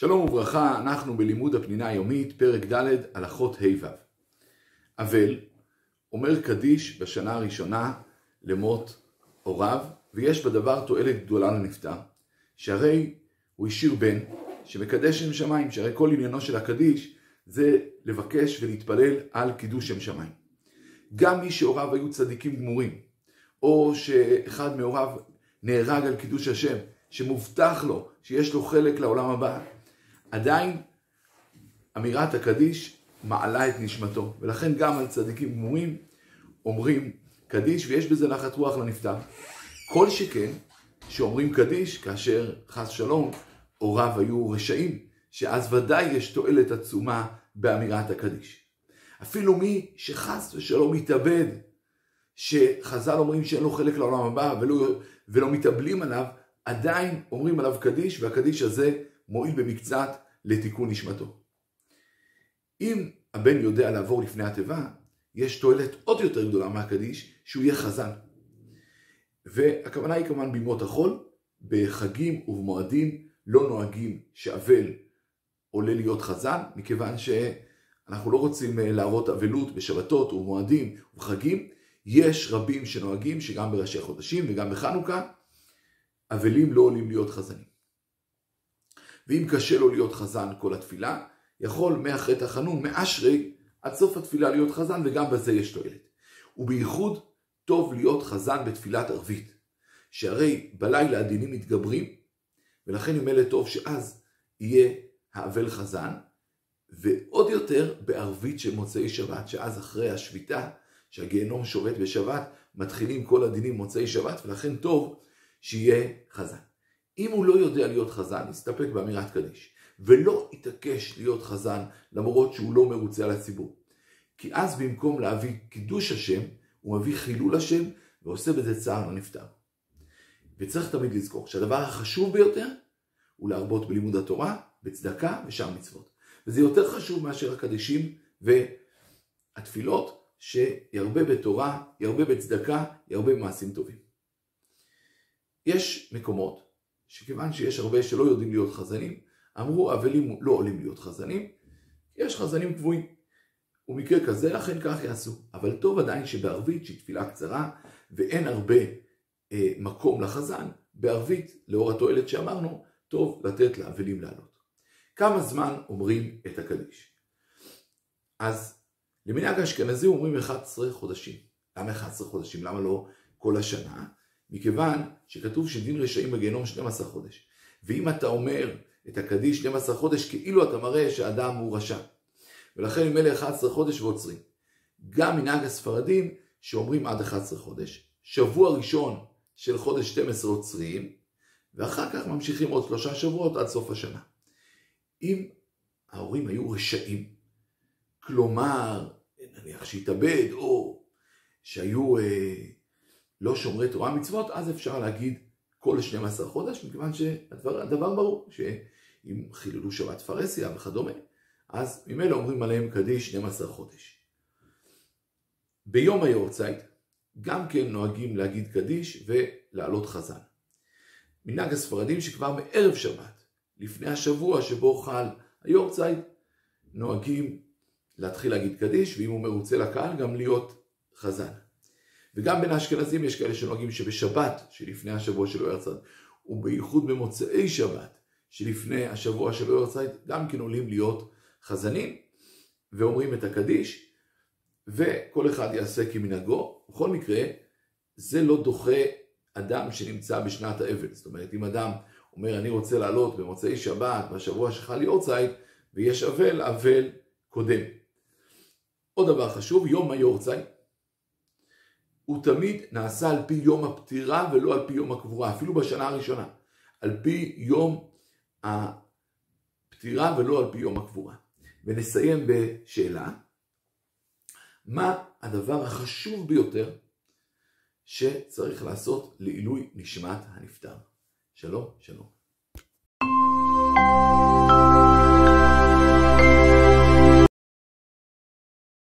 שלום וברכה, אנחנו בלימוד הפנינה היומית, פרק ד', הלכות ה'-ו'. אבל אומר קדיש בשנה הראשונה למות הוריו, ויש בדבר תועלת גדולה לנפטר, שהרי הוא השאיר בן שמקדש שם שמיים, שהרי כל עניינו של הקדיש זה לבקש ולהתפלל על קידוש שם שמיים. גם מי שהוריו היו צדיקים גמורים, או שאחד מהוריו נהרג על קידוש השם, שמובטח לו שיש לו חלק לעולם הבא, עדיין אמירת הקדיש מעלה את נשמתו, ולכן גם על צדיקים גמורים אומרים קדיש, ויש בזה נחת רוח לנפטר. כל שכן שאומרים קדיש כאשר חס שלום הוריו היו רשעים, שאז ודאי יש תועלת עצומה באמירת הקדיש. אפילו מי שחס ושלום מתאבד, שחז"ל אומרים שאין לו חלק לעולם הבא ולא, ולא מתאבלים עליו, עדיין אומרים עליו קדיש, והקדיש הזה מועיל במקצת לתיקון נשמתו. אם הבן יודע לעבור לפני התיבה, יש תועלת עוד יותר גדולה מהקדיש, שהוא יהיה חזן. והכוונה היא כמובן בימות החול, בחגים ובמועדים לא נוהגים שאבל עולה להיות חזן, מכיוון שאנחנו לא רוצים אה, להראות אבלות בשבתות ומועדים ובחגים. יש רבים שנוהגים שגם בראשי חודשים וגם בחנוכה, אבלים לא עולים להיות חזנים. ואם קשה לו להיות חזן כל התפילה, יכול מאחרי תחנון, מאשרי, עד סוף התפילה להיות חזן, וגם בזה יש תועלת. ובייחוד טוב להיות חזן בתפילת ערבית, שהרי בלילה הדינים מתגברים, ולכן ממילא טוב שאז יהיה האבל חזן, ועוד יותר בערבית של מוצאי שבת, שאז אחרי השביתה, שהגיהנום שובת בשבת, מתחילים כל הדינים מוצאי שבת, ולכן טוב שיהיה חזן. אם הוא לא יודע להיות חזן, יסתפק באמירת קדיש, ולא יתעקש להיות חזן למרות שהוא לא מרוצה על הציבור. כי אז במקום להביא קידוש השם, הוא מביא חילול השם ועושה בזה צער לנפטר. וצריך תמיד לזכור שהדבר החשוב ביותר הוא להרבות בלימוד התורה, בצדקה ושאר מצוות. וזה יותר חשוב מאשר הקדישים והתפילות, שירבה בתורה, ירבה בצדקה, ירבה במעשים טובים. יש מקומות שכיוון שיש הרבה שלא יודעים להיות חזנים, אמרו אבלים לא עולים להיות חזנים, יש חזנים קבועים. ומקרה כזה אכן כך יעשו. אבל טוב עדיין שבערבית, שהיא תפילה קצרה, ואין הרבה אה, מקום לחזן, בערבית, לאור התועלת שאמרנו, טוב לתת לאבלים לעלות. כמה זמן אומרים את הקדיש? אז למנהג האשכנזי אומרים 11 חודשים. למה 11 חודשים? למה לא כל השנה? מכיוון שכתוב שדין רשעים בגיהנום 12 חודש. ואם אתה אומר את הקדיש 12 חודש, כאילו אתה מראה שהאדם הוא רשע. ולכן ממילא 11 חודש ועוצרים. גם מנהג הספרדים שאומרים עד 11 חודש, שבוע ראשון של חודש 12 עוצרים, ואחר כך ממשיכים עוד שלושה שבועות עד סוף השנה. אם ההורים היו רשעים, כלומר, נניח שהתאבד, או שהיו אה, לא שומרי תורה מצוות, אז אפשר להגיד כל 12 חודש, מכיוון שהדבר ברור, שאם חיללו שבת פרהסיה וכדומה, אז ממילא אומרים עליהם קדיש 12 חודש. ביום היורצייט גם כן נוהגים להגיד קדיש ולעלות חזן. מנהג הספרדים שכבר מערב שבת, לפני השבוע שבו חל היורצייט, נוהגים להתחיל להגיד קדיש, ואם הוא מרוצה לקהל גם להיות חזן. וגם בין האשכנזים יש כאלה שנוהגים שבשבת שלפני השבוע של אוהר ובייחוד במוצאי שבת שלפני השבוע של אוהר גם כן עולים להיות חזנים ואומרים את הקדיש וכל אחד יעשה כמנהגו. בכל מקרה זה לא דוחה אדם שנמצא בשנת האבל. זאת אומרת אם אדם אומר אני רוצה לעלות במוצאי שבת בשבוע שחל יורצייט ויש אבל, אבל קודם. עוד דבר חשוב, יום היורצייט הוא תמיד נעשה על פי יום הפטירה ולא על פי יום הקבורה, אפילו בשנה הראשונה. על פי יום הפטירה ולא על פי יום הקבורה. ונסיים בשאלה, מה הדבר החשוב ביותר שצריך לעשות לעילוי נשמת הנפטר? שלום, שלום.